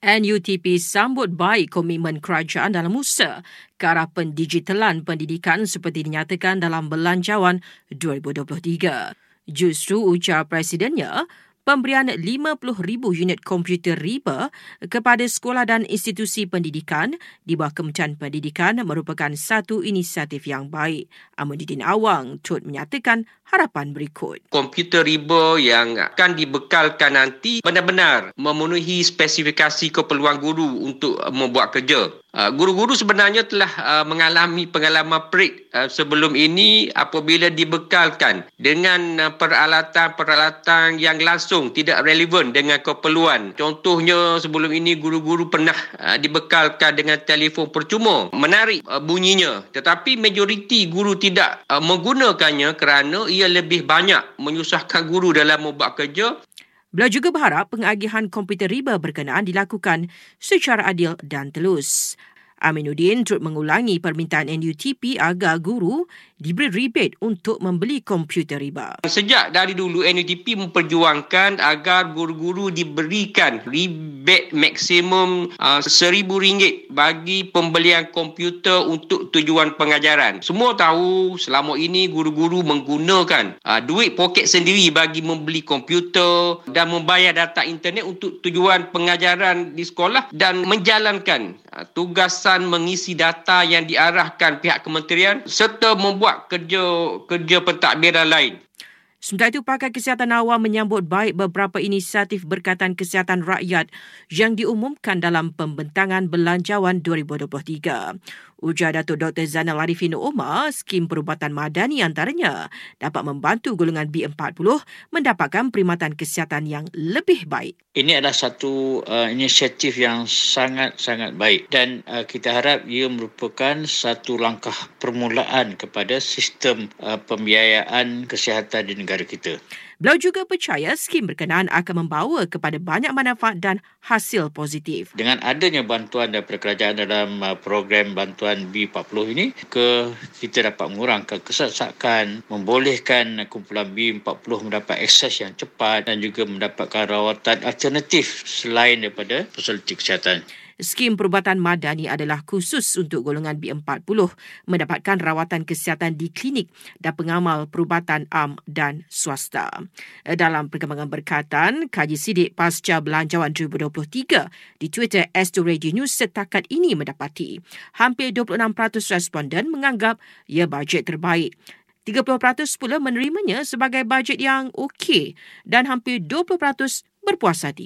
NUTP sambut baik komitmen kerajaan dalam usaha ke arah pendigitalan pendidikan seperti dinyatakan dalam Belanjawan 2023. Justru ujar presidennya, pemberian 50,000 unit komputer riba kepada sekolah dan institusi pendidikan di bawah Kementerian Pendidikan merupakan satu inisiatif yang baik. Amuddin Awang turut menyatakan harapan berikut. Komputer riba yang akan dibekalkan nanti benar-benar memenuhi spesifikasi keperluan guru untuk membuat kerja. Uh, guru-guru sebenarnya telah uh, mengalami pengalaman perik uh, sebelum ini apabila dibekalkan dengan peralatan-peralatan yang langsung tidak relevan dengan keperluan. Contohnya sebelum ini guru-guru pernah dibekalkan dengan telefon percuma. Menarik bunyinya tetapi majoriti guru tidak menggunakannya kerana ia lebih banyak menyusahkan guru dalam membuat kerja Beliau juga berharap pengagihan komputer riba berkenaan dilakukan secara adil dan telus. Aminuddin turut mengulangi permintaan NUTP agar guru diberi rebate untuk membeli komputer riba. Sejak dari dulu NUTP memperjuangkan agar guru-guru diberikan rebate maksimum uh, RM1,000 bagi pembelian komputer untuk tujuan pengajaran. Semua tahu selama ini guru-guru menggunakan uh, duit poket sendiri bagi membeli komputer dan membayar data internet untuk tujuan pengajaran di sekolah dan menjalankan tugas pengawasan mengisi data yang diarahkan pihak kementerian serta membuat kerja kerja pentadbiran lain. Sementara itu, Pakar Kesihatan Awam menyambut baik beberapa inisiatif berkaitan kesihatan rakyat yang diumumkan dalam pembentangan Belanjawan 2023. Ujar Datuk Dr. Zainal Arifin Omar, skim perubatan madani antaranya dapat membantu golongan B40 mendapatkan perkhidmatan kesihatan yang lebih baik. Ini adalah satu uh, inisiatif yang sangat-sangat baik dan uh, kita harap ia merupakan satu langkah permulaan kepada sistem uh, pembiayaan kesihatan di negara negara kita. Beliau juga percaya skim berkenaan akan membawa kepada banyak manfaat dan hasil positif. Dengan adanya bantuan daripada kerajaan dalam uh, program bantuan B40 ini, ke kita dapat mengurangkan kesesakan, membolehkan kumpulan B40 mendapat akses yang cepat dan juga mendapatkan rawatan alternatif selain daripada fasiliti kesihatan. Skim perubatan madani adalah khusus untuk golongan B40 mendapatkan rawatan kesihatan di klinik dan pengamal perubatan am dan swasta. Dalam perkembangan berkaitan, kaji sidik pasca belanjawan 2023 di Twitter S2 Radio News setakat ini mendapati hampir 26% responden menganggap ia bajet terbaik. 30% pula menerimanya sebagai bajet yang okey dan hampir 20% berpuas hati.